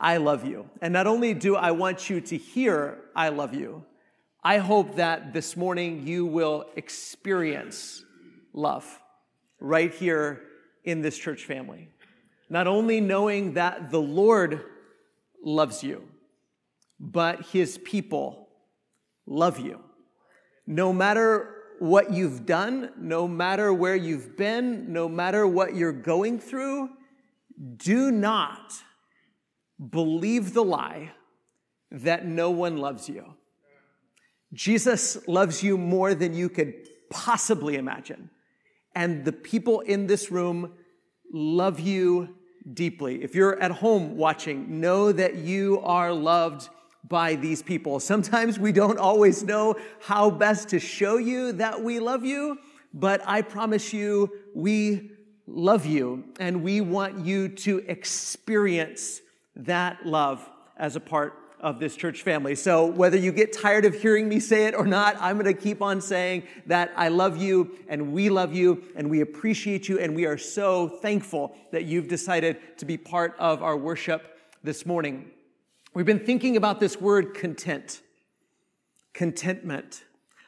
I love you. And not only do I want you to hear, I love you, I hope that this morning you will experience love right here in this church family. Not only knowing that the Lord loves you, but his people love you. No matter what you've done, no matter where you've been, no matter what you're going through, do not believe the lie that no one loves you. Jesus loves you more than you could possibly imagine. And the people in this room love you deeply. If you're at home watching, know that you are loved by these people. Sometimes we don't always know how best to show you that we love you, but I promise you, we love you and we want you to experience that love as a part of this church family. So whether you get tired of hearing me say it or not, I'm going to keep on saying that I love you and we love you and we appreciate you and we are so thankful that you've decided to be part of our worship this morning. We've been thinking about this word content, contentment.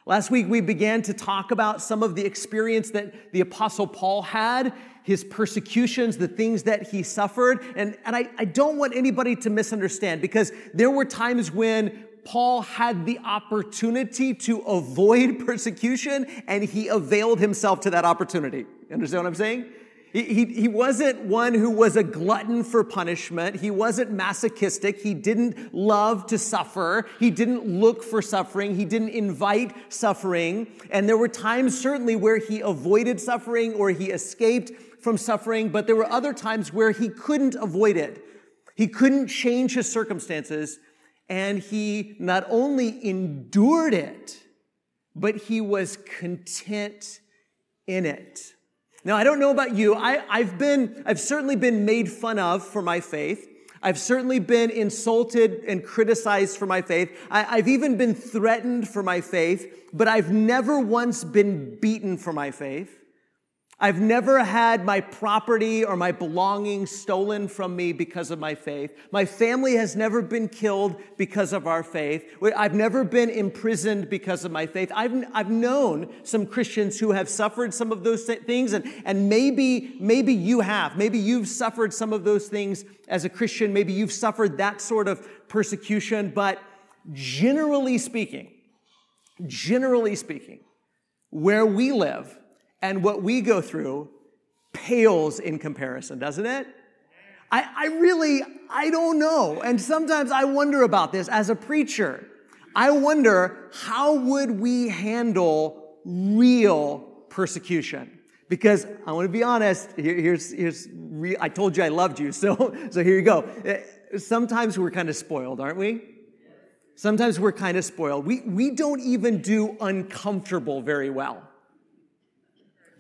Last week, we began to talk about some of the experience that the Apostle Paul had, his persecutions, the things that he suffered. And, and I, I don't want anybody to misunderstand because there were times when Paul had the opportunity to avoid persecution and he availed himself to that opportunity. Understand what I'm saying? He, he, he wasn't one who was a glutton for punishment. He wasn't masochistic. He didn't love to suffer. He didn't look for suffering. He didn't invite suffering. And there were times certainly where he avoided suffering or he escaped from suffering, but there were other times where he couldn't avoid it. He couldn't change his circumstances. And he not only endured it, but he was content in it. Now, I don't know about you. I, I've been, I've certainly been made fun of for my faith. I've certainly been insulted and criticized for my faith. I, have even been threatened for my faith, but I've never once been beaten for my faith. I've never had my property or my belongings stolen from me because of my faith. My family has never been killed because of our faith. I've never been imprisoned because of my faith. I've, I've known some Christians who have suffered some of those things, and, and maybe, maybe you have. Maybe you've suffered some of those things as a Christian. Maybe you've suffered that sort of persecution, but generally speaking, generally speaking, where we live, and what we go through pales in comparison, doesn't it? I, I really, I don't know. And sometimes I wonder about this as a preacher. I wonder how would we handle real persecution? Because I want to be honest, here, here's, here's real, I told you I loved you, so, so here you go. Eh, sometimes we're kind of spoiled, aren't we? Sometimes we're kind of spoiled. We, we don't even do uncomfortable very well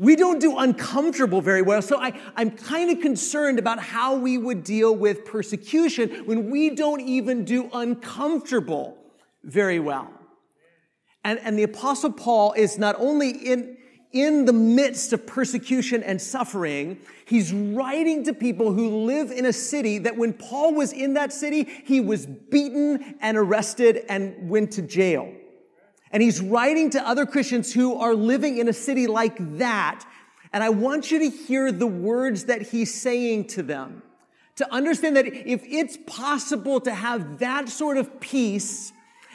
we don't do uncomfortable very well. So I, I'm kind of concerned about how we would deal with persecution when we don't even do uncomfortable very well. And, and the apostle Paul is not only in, in the midst of persecution and suffering, he's writing to people who live in a city that when Paul was in that city, he was beaten and arrested and went to jail. And he's writing to other Christians who are living in a city like that. And I want you to hear the words that he's saying to them. To understand that if it's possible to have that sort of peace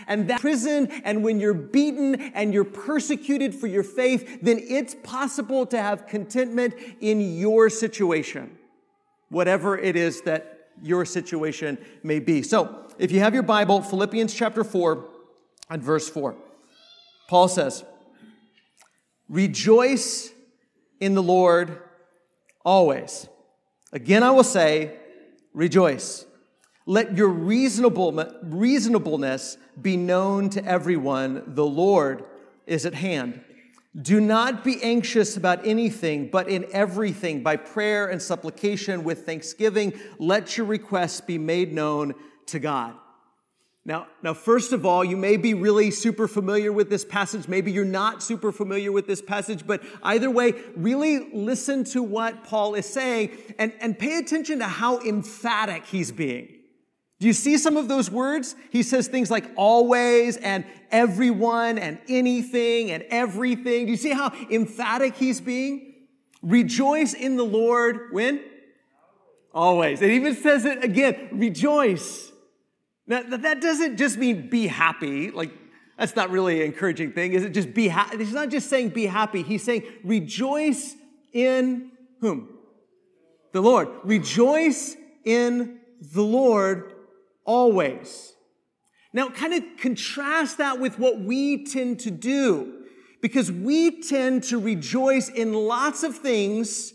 and that prison and when you're beaten and you're persecuted for your faith, then it's possible to have contentment in your situation, whatever it is that your situation may be. So if you have your Bible, Philippians chapter 4 and verse 4. Paul says, Rejoice in the Lord always. Again, I will say, rejoice. Let your reasonable, reasonableness be known to everyone. The Lord is at hand. Do not be anxious about anything, but in everything, by prayer and supplication with thanksgiving, let your requests be made known to God. Now, now, first of all, you may be really super familiar with this passage. Maybe you're not super familiar with this passage, but either way, really listen to what Paul is saying and, and pay attention to how emphatic he's being. Do you see some of those words? He says things like always and everyone and anything and everything. Do you see how emphatic he's being? Rejoice in the Lord when? Always. It even says it again rejoice. Now, that doesn't just mean be happy. Like, that's not really an encouraging thing. Is it just be happy? He's not just saying be happy. He's saying rejoice in whom? The Lord. Rejoice in the Lord always. Now, kind of contrast that with what we tend to do, because we tend to rejoice in lots of things,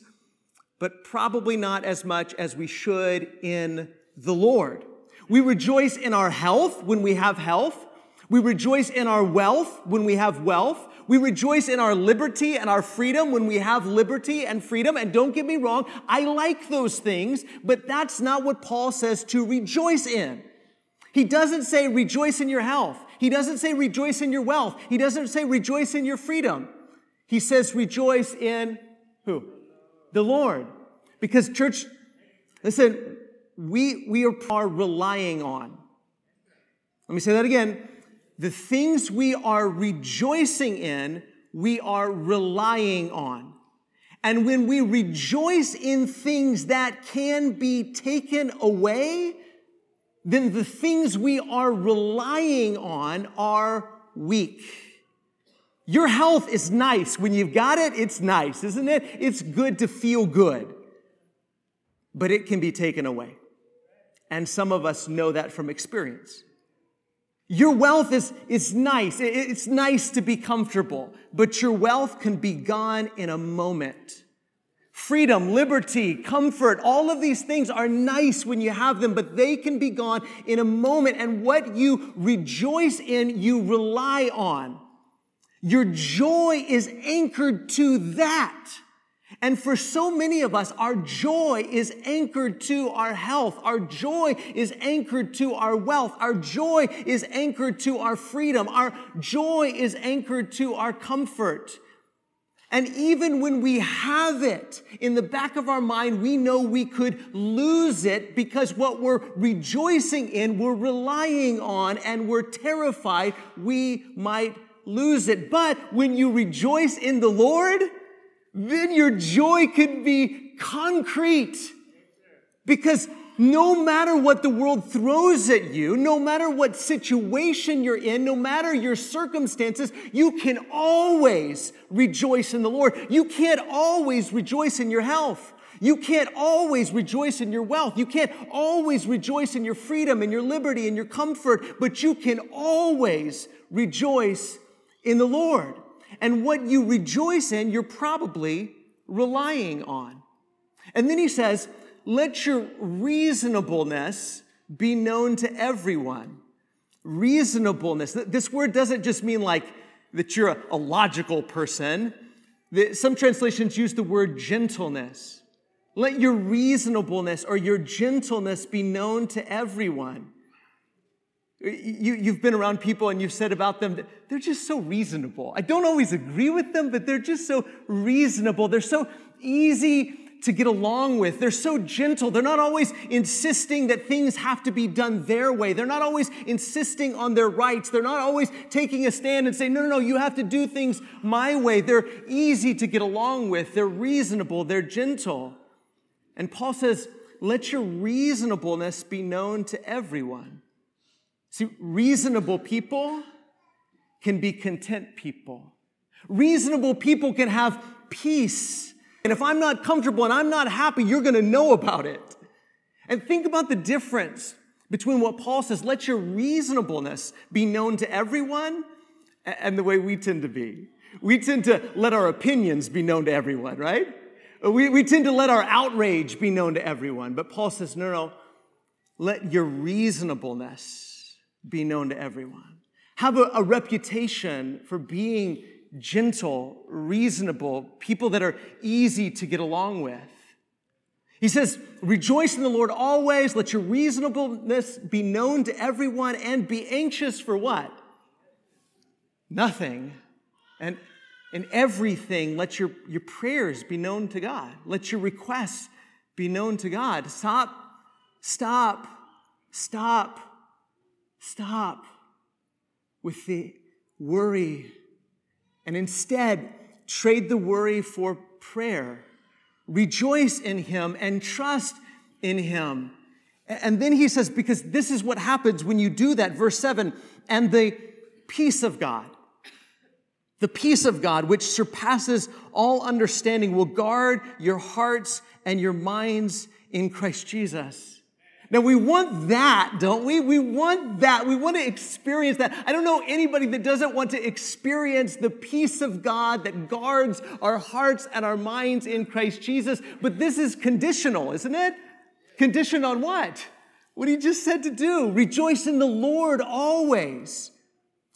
but probably not as much as we should in the Lord. We rejoice in our health when we have health. We rejoice in our wealth when we have wealth. We rejoice in our liberty and our freedom when we have liberty and freedom. And don't get me wrong, I like those things, but that's not what Paul says to rejoice in. He doesn't say rejoice in your health. He doesn't say rejoice in your wealth. He doesn't say rejoice in your freedom. He says rejoice in who? The Lord. Because church, listen, we, we are relying on. Let me say that again the things we are rejoicing in, we are relying on. And when we rejoice in things that can be taken away, then the things we are relying on are weak. Your health is nice. When you've got it, it's nice, isn't it? It's good to feel good. But it can be taken away. And some of us know that from experience. Your wealth is, is nice. It's nice to be comfortable, but your wealth can be gone in a moment. Freedom, liberty, comfort, all of these things are nice when you have them, but they can be gone in a moment. And what you rejoice in, you rely on. Your joy is anchored to that. And for so many of us, our joy is anchored to our health. Our joy is anchored to our wealth. Our joy is anchored to our freedom. Our joy is anchored to our comfort. And even when we have it in the back of our mind, we know we could lose it because what we're rejoicing in, we're relying on, and we're terrified we might lose it. But when you rejoice in the Lord, then your joy could be concrete. Because no matter what the world throws at you, no matter what situation you're in, no matter your circumstances, you can always rejoice in the Lord. You can't always rejoice in your health. You can't always rejoice in your wealth. You can't always rejoice in your freedom and your liberty and your comfort, but you can always rejoice in the Lord. And what you rejoice in, you're probably relying on. And then he says, let your reasonableness be known to everyone. Reasonableness. This word doesn't just mean like that you're a, logical person. Some translations use the word gentleness. Let your reasonableness or your gentleness be known to everyone. You, you've been around people and you've said about them that they're just so reasonable. I don't always agree with them, but they're just so reasonable. They're so easy to get along with. They're so gentle. They're not always insisting that things have to be done their way. They're not always insisting on their rights. They're not always taking a stand and saying, no, no, no, you have to do things my way. They're easy to get along with. They're reasonable. They're gentle. And Paul says, let your reasonableness be known to everyone. See, reasonable people can be content people. Reasonable people can have peace. And if I'm not comfortable and I'm not happy, you're going to know about it. And think about the difference between what Paul says, let your reasonableness be known to everyone, and the way we tend to be. We tend to let our opinions be known to everyone, right? We, we tend to let our outrage be known to everyone. But Paul says, no, no, let your reasonableness be known to everyone. Have a, a reputation for being gentle, reasonable, people that are easy to get along with. He says, Rejoice in the Lord always. Let your reasonableness be known to everyone and be anxious for what? Nothing. And in everything, let your, your prayers be known to God. Let your requests be known to God. Stop, stop Stop. Stop with the worry and instead trade the worry for prayer. Rejoice in Him and trust in Him. And then he says, because this is what happens when you do that. Verse 7 and the peace of God, the peace of God, which surpasses all understanding, will guard your hearts and your minds in Christ Jesus. Now we want that, don't we? We want that. We want to experience that. I don't know anybody that doesn't want to experience the peace of God that guards our hearts and our minds in Christ Jesus. But this is conditional, isn't it? Conditioned on what? What he just said to do. Rejoice in the Lord always.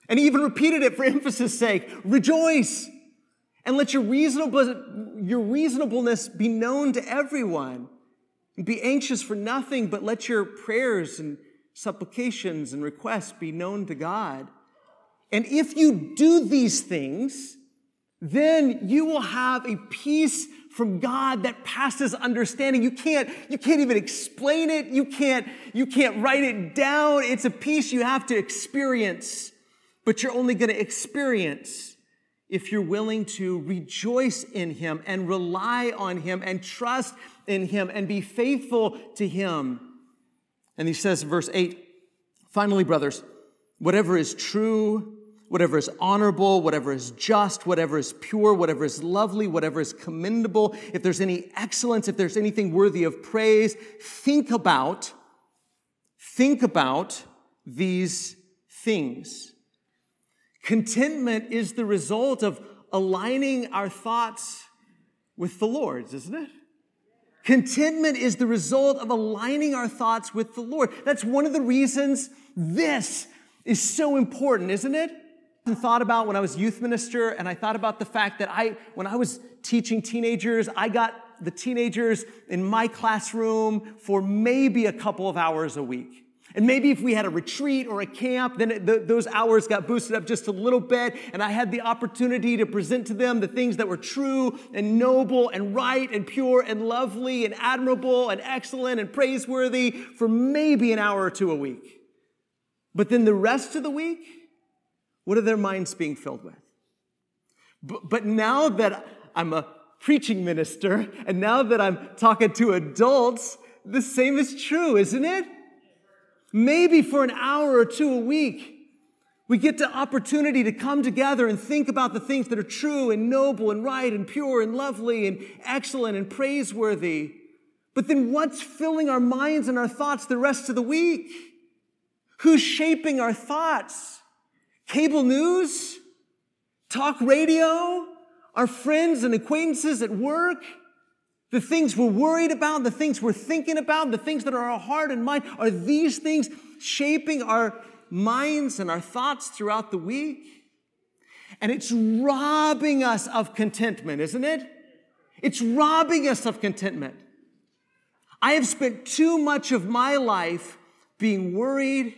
And he even repeated it for emphasis sake. Rejoice. And let your, your reasonableness be known to everyone. Be anxious for nothing, but let your prayers and supplications and requests be known to God. And if you do these things, then you will have a peace from God that passes understanding. You can't, you can't even explain it. You can't, you can't write it down. It's a peace you have to experience, but you're only going to experience if you're willing to rejoice in Him and rely on Him and trust in Him and be faithful to Him. And He says, verse 8, finally, brothers, whatever is true, whatever is honorable, whatever is just, whatever is pure, whatever is lovely, whatever is commendable, if there's any excellence, if there's anything worthy of praise, think about, think about these things. Contentment is the result of aligning our thoughts with the Lord's, isn't it? Contentment is the result of aligning our thoughts with the Lord. That's one of the reasons this is so important, isn't it? I thought about when I was youth minister, and I thought about the fact that I, when I was teaching teenagers, I got the teenagers in my classroom for maybe a couple of hours a week. And maybe if we had a retreat or a camp, then it, the, those hours got boosted up just a little bit, and I had the opportunity to present to them the things that were true and noble and right and pure and lovely and admirable and excellent and praiseworthy for maybe an hour or two a week. But then the rest of the week, what are their minds being filled with? But, but now that I'm a preaching minister, and now that I'm talking to adults, the same is true, isn't it? Maybe for an hour or two a week, we get the opportunity to come together and think about the things that are true and noble and right and pure and lovely and excellent and praiseworthy. But then what's filling our minds and our thoughts the rest of the week? Who's shaping our thoughts? Cable news? Talk radio? Our friends and acquaintances at work? The things we're worried about, the things we're thinking about, the things that are our heart and mind, are these things shaping our minds and our thoughts throughout the week? And it's robbing us of contentment, isn't it? It's robbing us of contentment. I have spent too much of my life being worried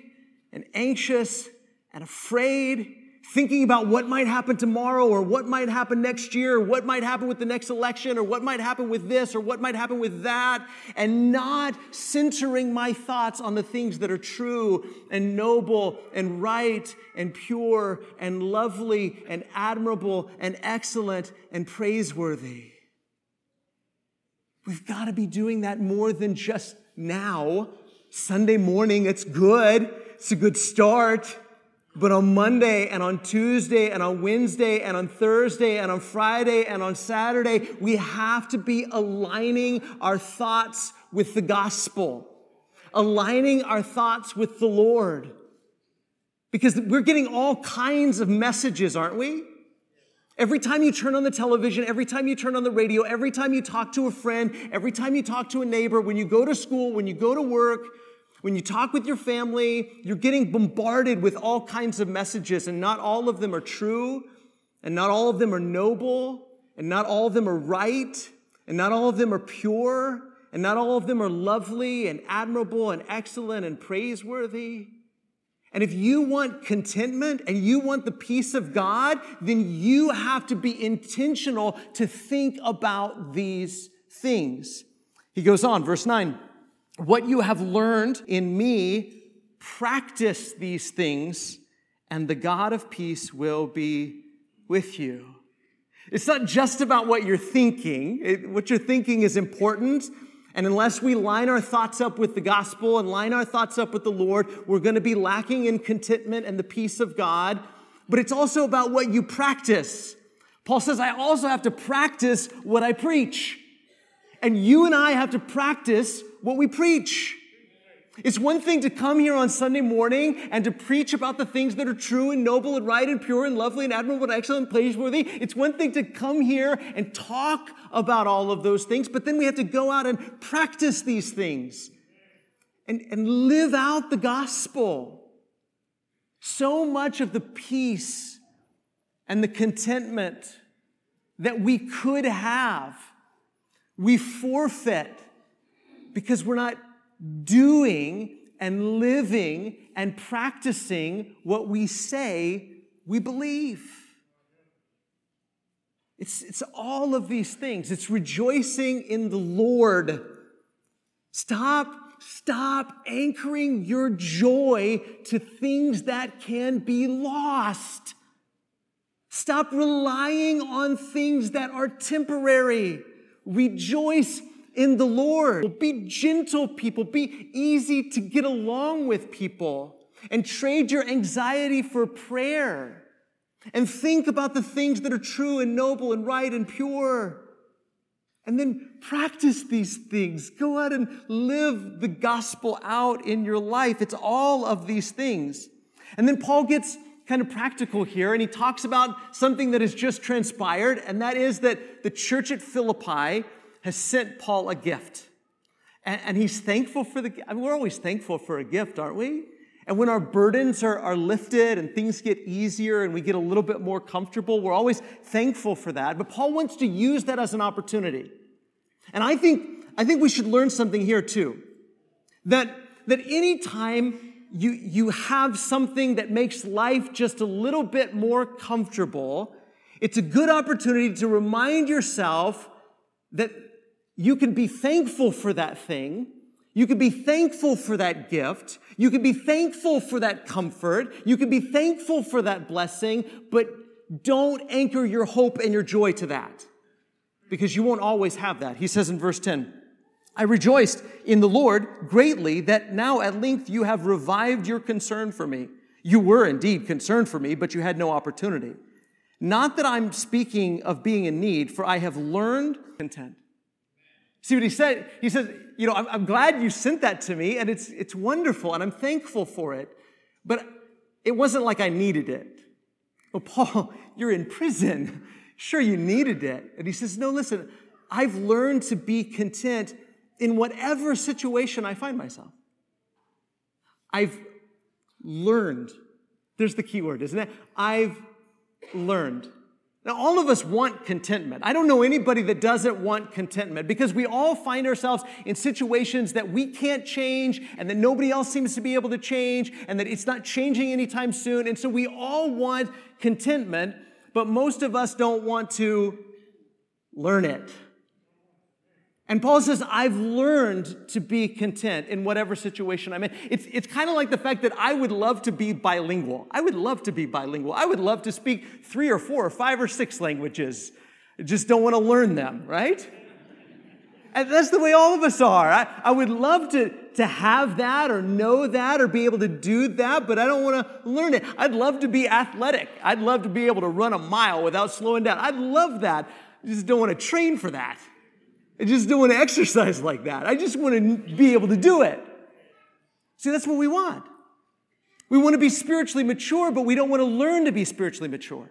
and anxious and afraid thinking about what might happen tomorrow or what might happen next year or what might happen with the next election or what might happen with this or what might happen with that and not centering my thoughts on the things that are true and noble and right and pure and lovely and admirable and excellent and praiseworthy. We've got to be doing that more than just now. Sunday morning, it's good. It's a good start. But on Monday and on Tuesday and on Wednesday and on Thursday and on Friday and on Saturday, we have to be aligning our thoughts with the gospel, aligning our thoughts with the Lord. Because we're getting all kinds of messages, aren't we? Every time you turn on the television, every time you turn on the radio, every time you talk to a friend, every time you talk to a neighbor, when you go to school, when you go to work, when you talk with your family, you're getting bombarded with all kinds of messages, and not all of them are true, and not all of them are noble, and not all of them are right, and not all of them are pure, and not all of them are lovely and admirable and excellent and praiseworthy. And if you want contentment and you want the peace of God, then you have to be intentional to think about these things. He goes on, verse 9. What you have learned in me, practice these things, and the God of peace will be with you. It's not just about what you're thinking. It, what you're thinking is important. And unless we line our thoughts up with the gospel and line our thoughts up with the Lord, we're going to be lacking in contentment and the peace of God. But it's also about what you practice. Paul says, I also have to practice what I preach. And you and I have to practice what we preach. It's one thing to come here on Sunday morning and to preach about the things that are true and noble and right and pure and lovely and admirable and excellent and praiseworthy. It's one thing to come here and talk about all of those things, but then we have to go out and practice these things and, and live out the gospel. So much of the peace and the contentment that we could have, we forfeit because we're not doing and living and practicing what we say we believe. It's, it's all of these things. It's rejoicing in the Lord. Stop, stop anchoring your joy to things that can be lost. Stop relying on things that are temporary. Rejoice in the Lord. Be gentle people. Be easy to get along with people and trade your anxiety for prayer and think about the things that are true and noble and right and pure. And then practice these things. Go out and live the gospel out in your life. It's all of these things. And then Paul gets kind of practical here and he talks about something that has just transpired, and that is that the church at Philippi has sent Paul a gift. And, and he's thankful for the I mean, we're always thankful for a gift, aren't we? And when our burdens are, are lifted and things get easier and we get a little bit more comfortable, we're always thankful for that. But Paul wants to use that as an opportunity. And I think, I think we should learn something here too. That, that anytime you, you have something that makes life just a little bit more comfortable, it's a good opportunity to remind yourself that you can be thankful for that thing. You can be thankful for that gift. You can be thankful for that comfort. You can be thankful for that blessing, but don't anchor your hope and your joy to that because you won't always have that. He says in verse 10, I rejoiced in the Lord greatly that now at length you have revived your concern for me. You were indeed concerned for me, but you had no opportunity. Not that I'm speaking of being in need, for I have learned content. See what he said? He says, You know, I'm, I'm, glad you sent that to me, and it's, it's wonderful, and I'm thankful for it. But it wasn't like I needed it. Well, Paul, you're in prison. Sure, you needed it. And he says, No, listen, I've learned to be content in whatever situation I find myself. I've learned. There's the key word, isn't it? I've learned. Now, all of us want contentment. I don't know anybody that doesn't want contentment because we all find ourselves in situations that we can't change and that nobody else seems to be able to change and that it's not changing anytime soon. And so we all want contentment, but most of us don't want to learn it. And Paul says, I've learned to be content in whatever situation I'm in. It's, it's kind of like the fact that I would love to be bilingual. I would love to be bilingual. I would love to speak three or four or five or six languages. I just don't want to learn them, right? And that's the way all of us are. I, I would love to, to have that or know that or be able to do that, but I don't want to learn it. I'd love to be athletic. I'd love to be able to run a mile without slowing down. I'd love that. I just don't want to train for that. I just don't want to exercise like that. I just want to be able to do it. See, that's what we want. We want to be spiritually mature, but we don't want to learn to be spiritually mature.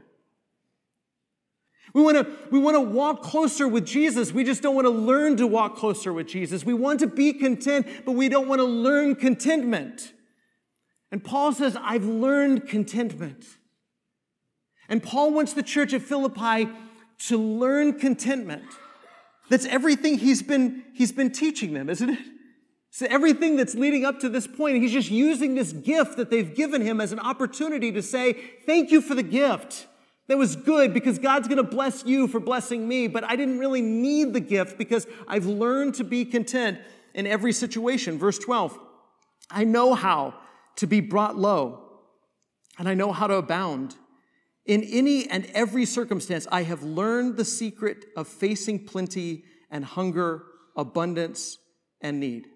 We want to, we want to walk closer with Jesus. We just don't want to learn to walk closer with Jesus. We want to be content, but we don't want to learn contentment. And Paul says, I've learned contentment. And Paul wants the church at Philippi to learn contentment. That's everything he's been, he's been teaching them, isn't it? So everything that's leading up to this point, he's just using this gift that they've given him as an opportunity to say, thank you for the gift. That was good because God's going to bless you for blessing me, but I didn't really need the gift because I've learned to be content. in every situation. Verse 12, I know how to be brought low, and I know how to abound. In any and every circumstance, I have learned the secret of facing plenty and hunger, abundance and need.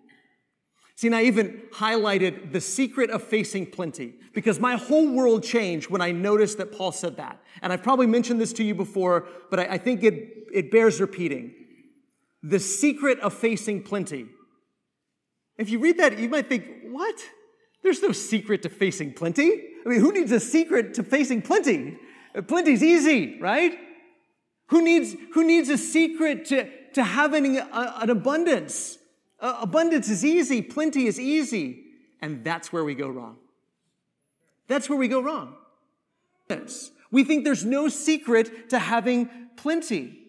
See, and I even highlighted the secret of facing plenty because my whole world changed when I noticed that Paul said that. And I've probably mentioned this to you before, but I, I think it, it bears repeating. The secret of facing plenty. If you read that, you might think, what? There's no secret to facing plenty. I mean, who needs a secret to facing plenty? Plenty's easy, right? Who needs, who needs a secret to, to having a, an abundance? Uh, abundance is easy, plenty is easy. And that's where we go wrong. That's where we go wrong. We think there's no secret to having plenty.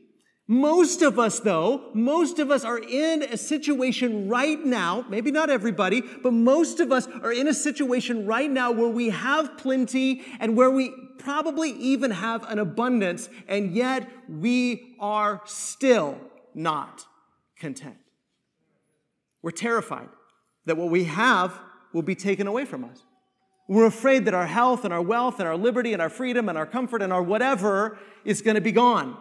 Most of us, though, most of us are in a situation right now, maybe not everybody, but most of us are in a situation right now where we have plenty and where we probably even have an abundance, and yet we are still not content. We're terrified that what we have will be taken away from us. We're afraid that our health and our wealth and our liberty and our freedom and our comfort and our whatever is going to be gone.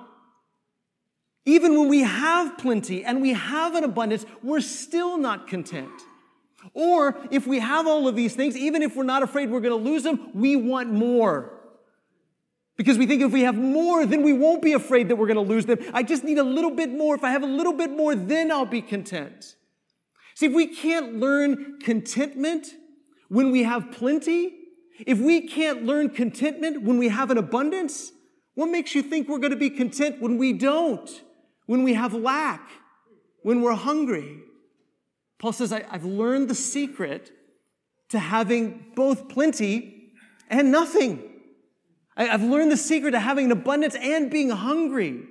Even when we have plenty and we have an abundance, we're still not content. Or if we have all of these things, even if we're not afraid we're going to lose them, we want more. Because we think if we have more, then we won't be afraid that we're going to lose them. I just need a little bit more. If I have a little bit more, then I'll be content. See, if we can't learn contentment when we have plenty, if we can't learn contentment when we have an abundance, what makes you think we're going to be content when we don't? When we have lack, when we're hungry. Paul says, I, have learned the secret to having both plenty and nothing. I, I've learned the secret to having an abundance and being hungry.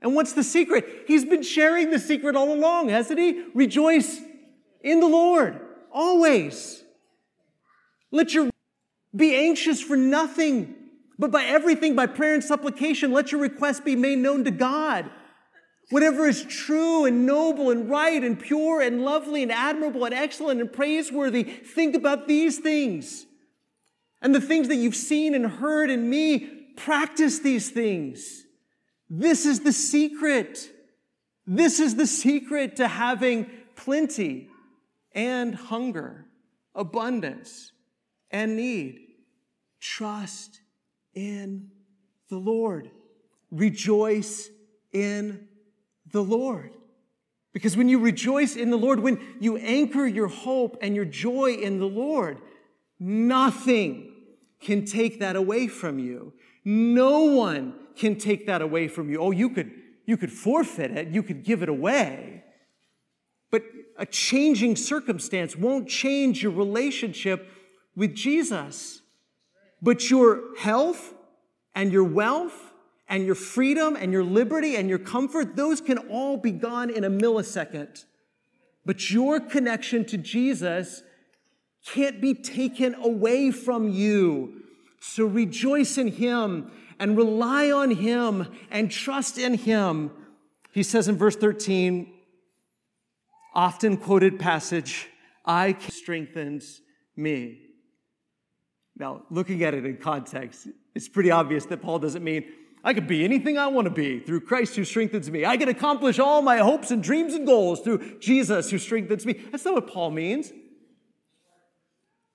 And what's the secret? He's been sharing the secret all along, hasn't he? Rejoice in the Lord, always. Let your be anxious for nothing, but by everything, by prayer and supplication, let your requests be made known to God. Whatever is true and noble and right and pure and lovely and admirable and excellent and praiseworthy, think about these things. And the things that you've seen and heard in me, practice these things. This is the secret. This is the secret to having plenty and hunger, abundance and need. Trust in the Lord. Rejoice in the Lord. Because when you rejoice in the Lord, when you anchor your hope and your joy in the Lord, nothing can take that away from you. No one can take that away from you. Oh, you could, you could forfeit it, you could give it away. But a changing circumstance won't change your relationship with Jesus. But your health and your wealth and your freedom and your liberty and your comfort, those can all be gone in a millisecond. But your connection to Jesus can't be taken away from you. So rejoice in Him and rely on Him and trust in Him. He says in verse 13, often quoted passage, I strengthens me. Now, looking at it in context, it's pretty obvious that Paul doesn't mean I could be anything I want to be through Christ who strengthens me. I can accomplish all my hopes and dreams and goals through Jesus who strengthens me. That's not what Paul means.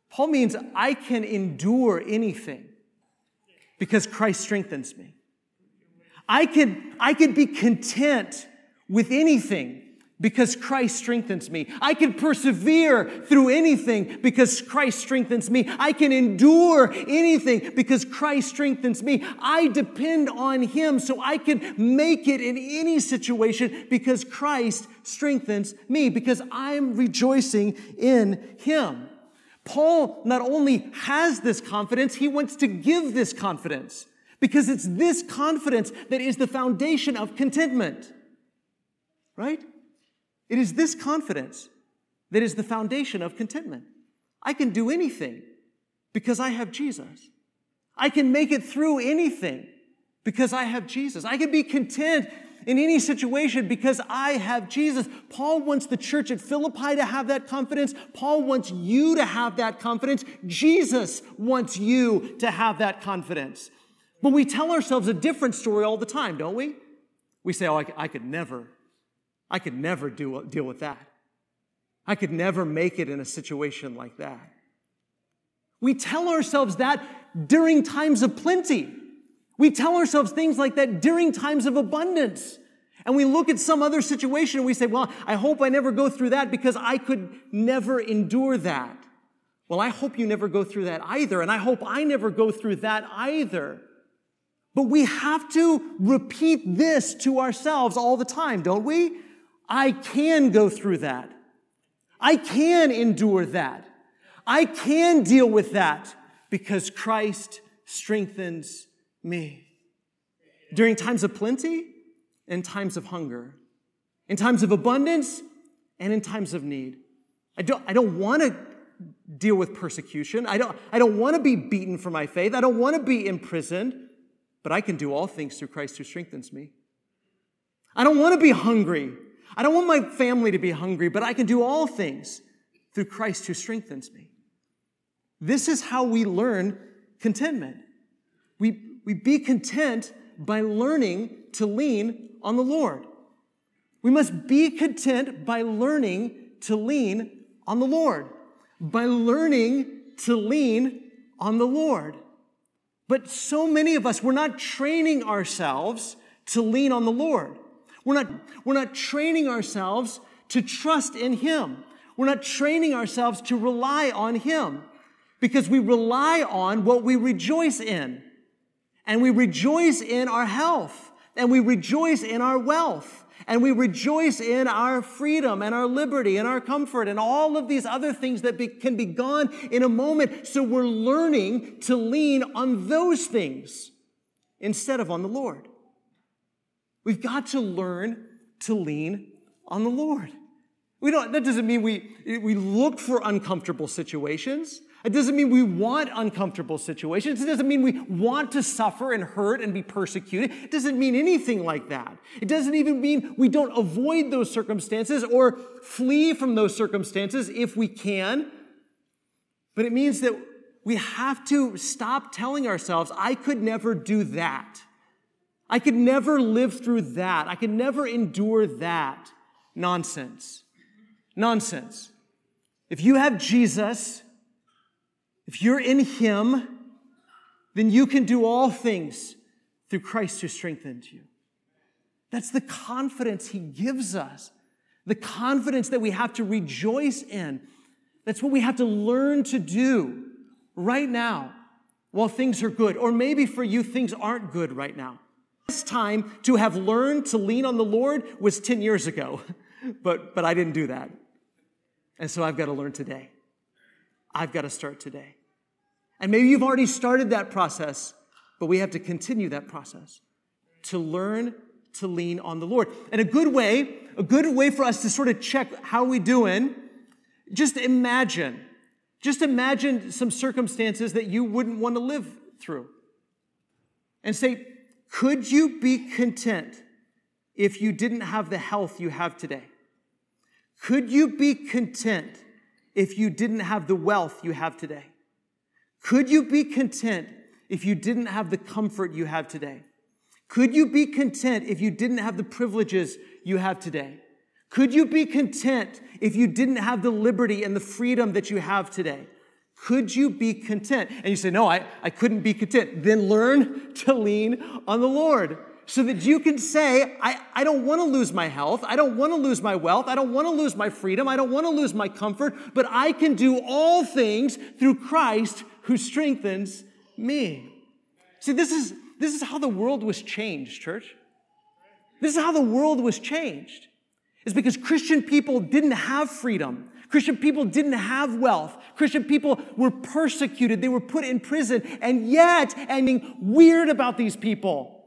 Paul means I can endure anything because Christ strengthens me. I can, I can be content with anything because Christ strengthens me. I can persevere through anything because Christ strengthens me. I can endure anything because Christ strengthens me. I depend on Him so I can make it in any situation because Christ strengthens me, because I'm rejoicing in Him. Paul not only has this confidence, he wants to give this confidence because it's this confidence that is the foundation of contentment. Right? It is this confidence that is the foundation of contentment. I can do anything because I have Jesus. I can make it through anything because I have Jesus. I can be content in any situation because I have Jesus. Paul wants the church at Philippi to have that confidence. Paul wants you to have that confidence. Jesus wants you to have that confidence. But we tell ourselves a different story all the time, don't we? We say, oh, I, could never, I could never do, deal with that. I could never make it in a situation like that. We tell ourselves that during times of plenty. We tell ourselves things like that during times of abundance. And we look at some other situation and we say, well, I hope I never go through that because I could never endure that. Well, I hope you never go through that either. And I hope I never go through that either. But we have to repeat this to ourselves all the time, don't we? I can go through that. I can endure that. I can deal with that because Christ strengthens me. During times of plenty and times of hunger, in times of abundance and in times of need. I don't, I don't want to deal with persecution. I don't, I don't want to be beaten for my faith. I don't want to be imprisoned, but I can do all things through Christ who strengthens me. I don't want to be hungry. I don't want my family to be hungry, but I can do all things through Christ who strengthens me. This is how we learn contentment. We, we be content by learning to lean on the Lord. We must be content by learning to lean on the Lord, by learning to lean on the Lord. But so many of us, we're not training ourselves to lean on the Lord. We're not, we're not training ourselves to trust in Him. We're not training ourselves to rely on Him because we rely on what we rejoice in. And we rejoice in our health, and we rejoice in our wealth, and we rejoice in our freedom and our liberty and our comfort and all of these other things that be, can be gone in a moment. So we're learning to lean on those things instead of on the Lord. We've got to learn to lean on the Lord. We don't, that doesn't mean we, we look for uncomfortable situations. It doesn't mean we want uncomfortable situations. It doesn't mean we want to suffer and hurt and be persecuted. It doesn't mean anything like that. It doesn't even mean we don't avoid those circumstances or flee from those circumstances if we can. But it means that we have to stop telling ourselves, I could never do that. I could never live through that. I could never endure that. Nonsense. Nonsense. If you have Jesus, if you're in Him, then you can do all things through Christ who strengthens you. That's the confidence He gives us, the confidence that we have to rejoice in. That's what we have to learn to do right now while things are good. Or maybe for you, things aren't good right now. This time to have learned to lean on the Lord was 10 years ago, but, but I didn't do that. And so I've got to learn today. I've got to start today. And maybe you've already started that process, but we have to continue that process to learn to lean on the Lord. And a good way, a good way for us to sort of check how we doing, just imagine, just imagine some circumstances that you wouldn't want to live through. And say, could you be content if you didn't have the health you have today? Could you be content if you didn't have the wealth you have today? Could you be content if you didn't have the comfort you have today? Could you be content if you didn't have the privileges you have today? Could you be content if you didn't have the liberty and the freedom that you have today? Could you be content? And you say, No, I, I couldn't be content. Then learn to lean on the Lord so that you can say, I, I don't want to lose my health. I don't want to lose my wealth. I don't want to lose my freedom. I don't want to lose my comfort, but I can do all things through Christ who strengthens me. See, this is, this is how the world was changed, church. This is how the world was changed. It's because Christian people didn't have freedom. Christian people didn't have wealth. Christian people were persecuted. They were put in prison. And yet, and being weird about these people.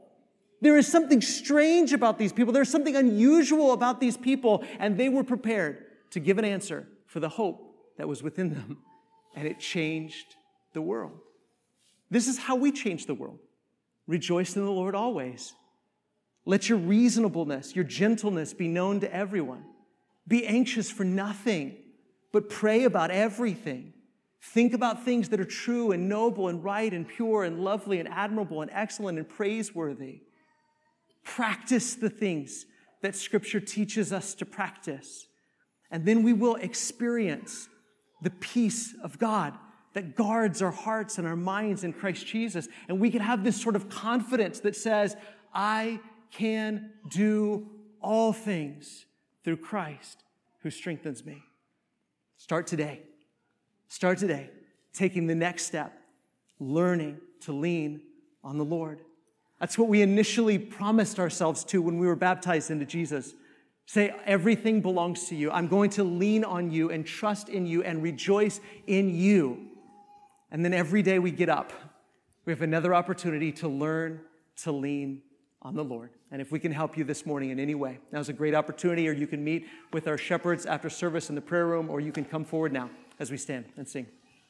There is something strange about these people. There's something unusual about these people. And they were prepared to give an answer for the hope that was within them. And it changed the world. This is how we change the world. Rejoice in the Lord always. Let your reasonableness, your gentleness be known to everyone. Be anxious for nothing, but pray about everything. Think about things that are true and noble and right and pure and lovely and admirable and excellent and praiseworthy. Practice the things that Scripture teaches us to practice. And then we will experience the peace of God that guards our hearts and our minds in Christ Jesus. And we can have this sort of confidence that says, I can do all things through Christ who strengthens me. Start today. Start today, taking the next step, learning to lean on the Lord. That's what we initially promised ourselves to when we were baptized into Jesus. Say, everything belongs to you. I'm going to lean on you and trust in you and rejoice in you. And then every day we get up, we have another opportunity to learn to lean on the Lord. And if we can help you this morning in any way, now's a great opportunity, or you can meet with our shepherds after service in the prayer room, or you can come forward now as we stand and sing.